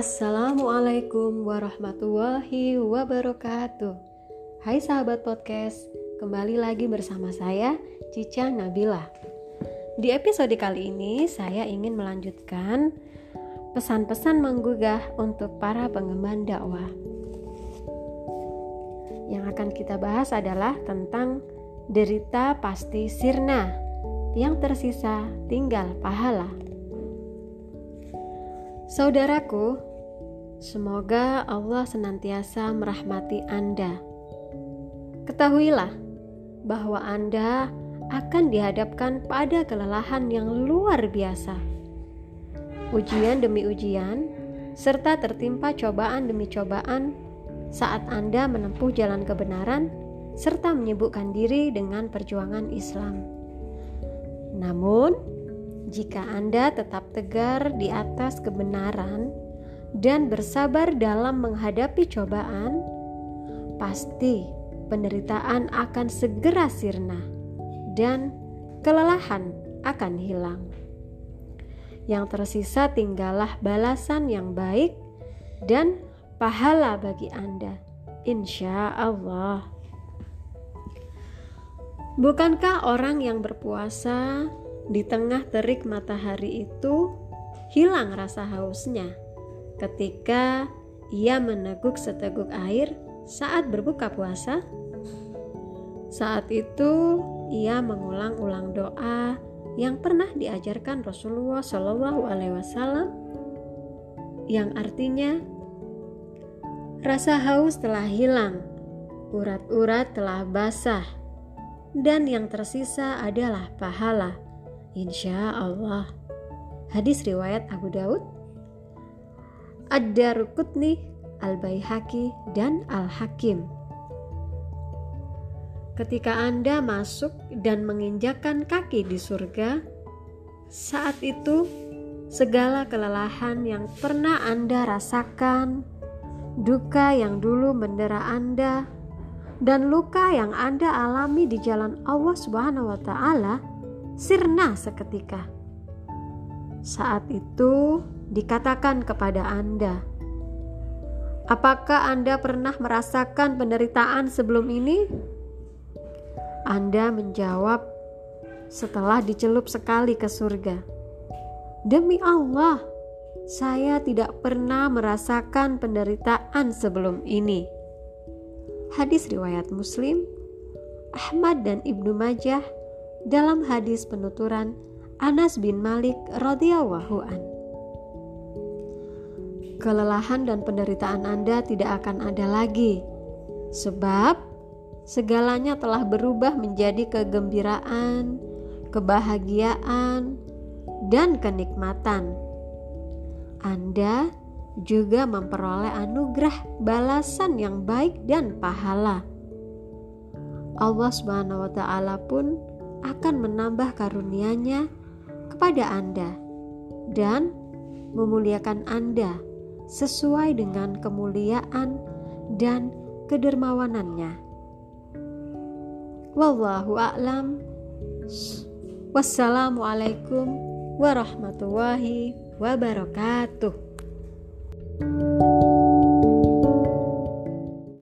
Assalamualaikum warahmatullahi wabarakatuh. Hai sahabat podcast, kembali lagi bersama saya Cica Nabila. Di episode kali ini saya ingin melanjutkan pesan-pesan menggugah untuk para pengemban dakwah. Yang akan kita bahas adalah tentang derita pasti sirna, yang tersisa tinggal pahala. Saudaraku, semoga Allah senantiasa merahmati Anda. Ketahuilah bahwa Anda akan dihadapkan pada kelelahan yang luar biasa. Ujian demi ujian, serta tertimpa cobaan demi cobaan saat Anda menempuh jalan kebenaran serta menyibukkan diri dengan perjuangan Islam. Namun, jika Anda tetap tegar di atas kebenaran dan bersabar dalam menghadapi cobaan, pasti penderitaan akan segera sirna dan kelelahan akan hilang. Yang tersisa tinggallah balasan yang baik dan pahala bagi Anda, insya Allah. Bukankah orang yang berpuasa di tengah terik matahari itu hilang rasa hausnya ketika ia meneguk seteguk air saat berbuka puasa. Saat itu ia mengulang-ulang doa yang pernah diajarkan Rasulullah Shallallahu Alaihi Wasallam, yang artinya rasa haus telah hilang, urat-urat telah basah, dan yang tersisa adalah pahala Insya Allah. Hadis riwayat Abu Daud, Ad-Darukutni, Al-Baihaqi, dan Al-Hakim. Ketika Anda masuk dan menginjakan kaki di surga, saat itu segala kelelahan yang pernah Anda rasakan, duka yang dulu mendera Anda, dan luka yang Anda alami di jalan Allah Subhanahu wa taala sirna seketika. Saat itu dikatakan kepada Anda, "Apakah Anda pernah merasakan penderitaan sebelum ini?" Anda menjawab setelah dicelup sekali ke surga, "Demi Allah, saya tidak pernah merasakan penderitaan sebelum ini." Hadis riwayat Muslim, Ahmad dan Ibnu Majah dalam hadis penuturan Anas bin Malik radhiyallahu an. Kelelahan dan penderitaan Anda tidak akan ada lagi, sebab segalanya telah berubah menjadi kegembiraan, kebahagiaan, dan kenikmatan. Anda juga memperoleh anugerah balasan yang baik dan pahala. Allah Subhanahu wa taala pun akan menambah karunia-Nya kepada Anda dan memuliakan Anda sesuai dengan kemuliaan dan kedermawanannya. Wallahu a'lam. Wassalamualaikum warahmatullahi wabarakatuh.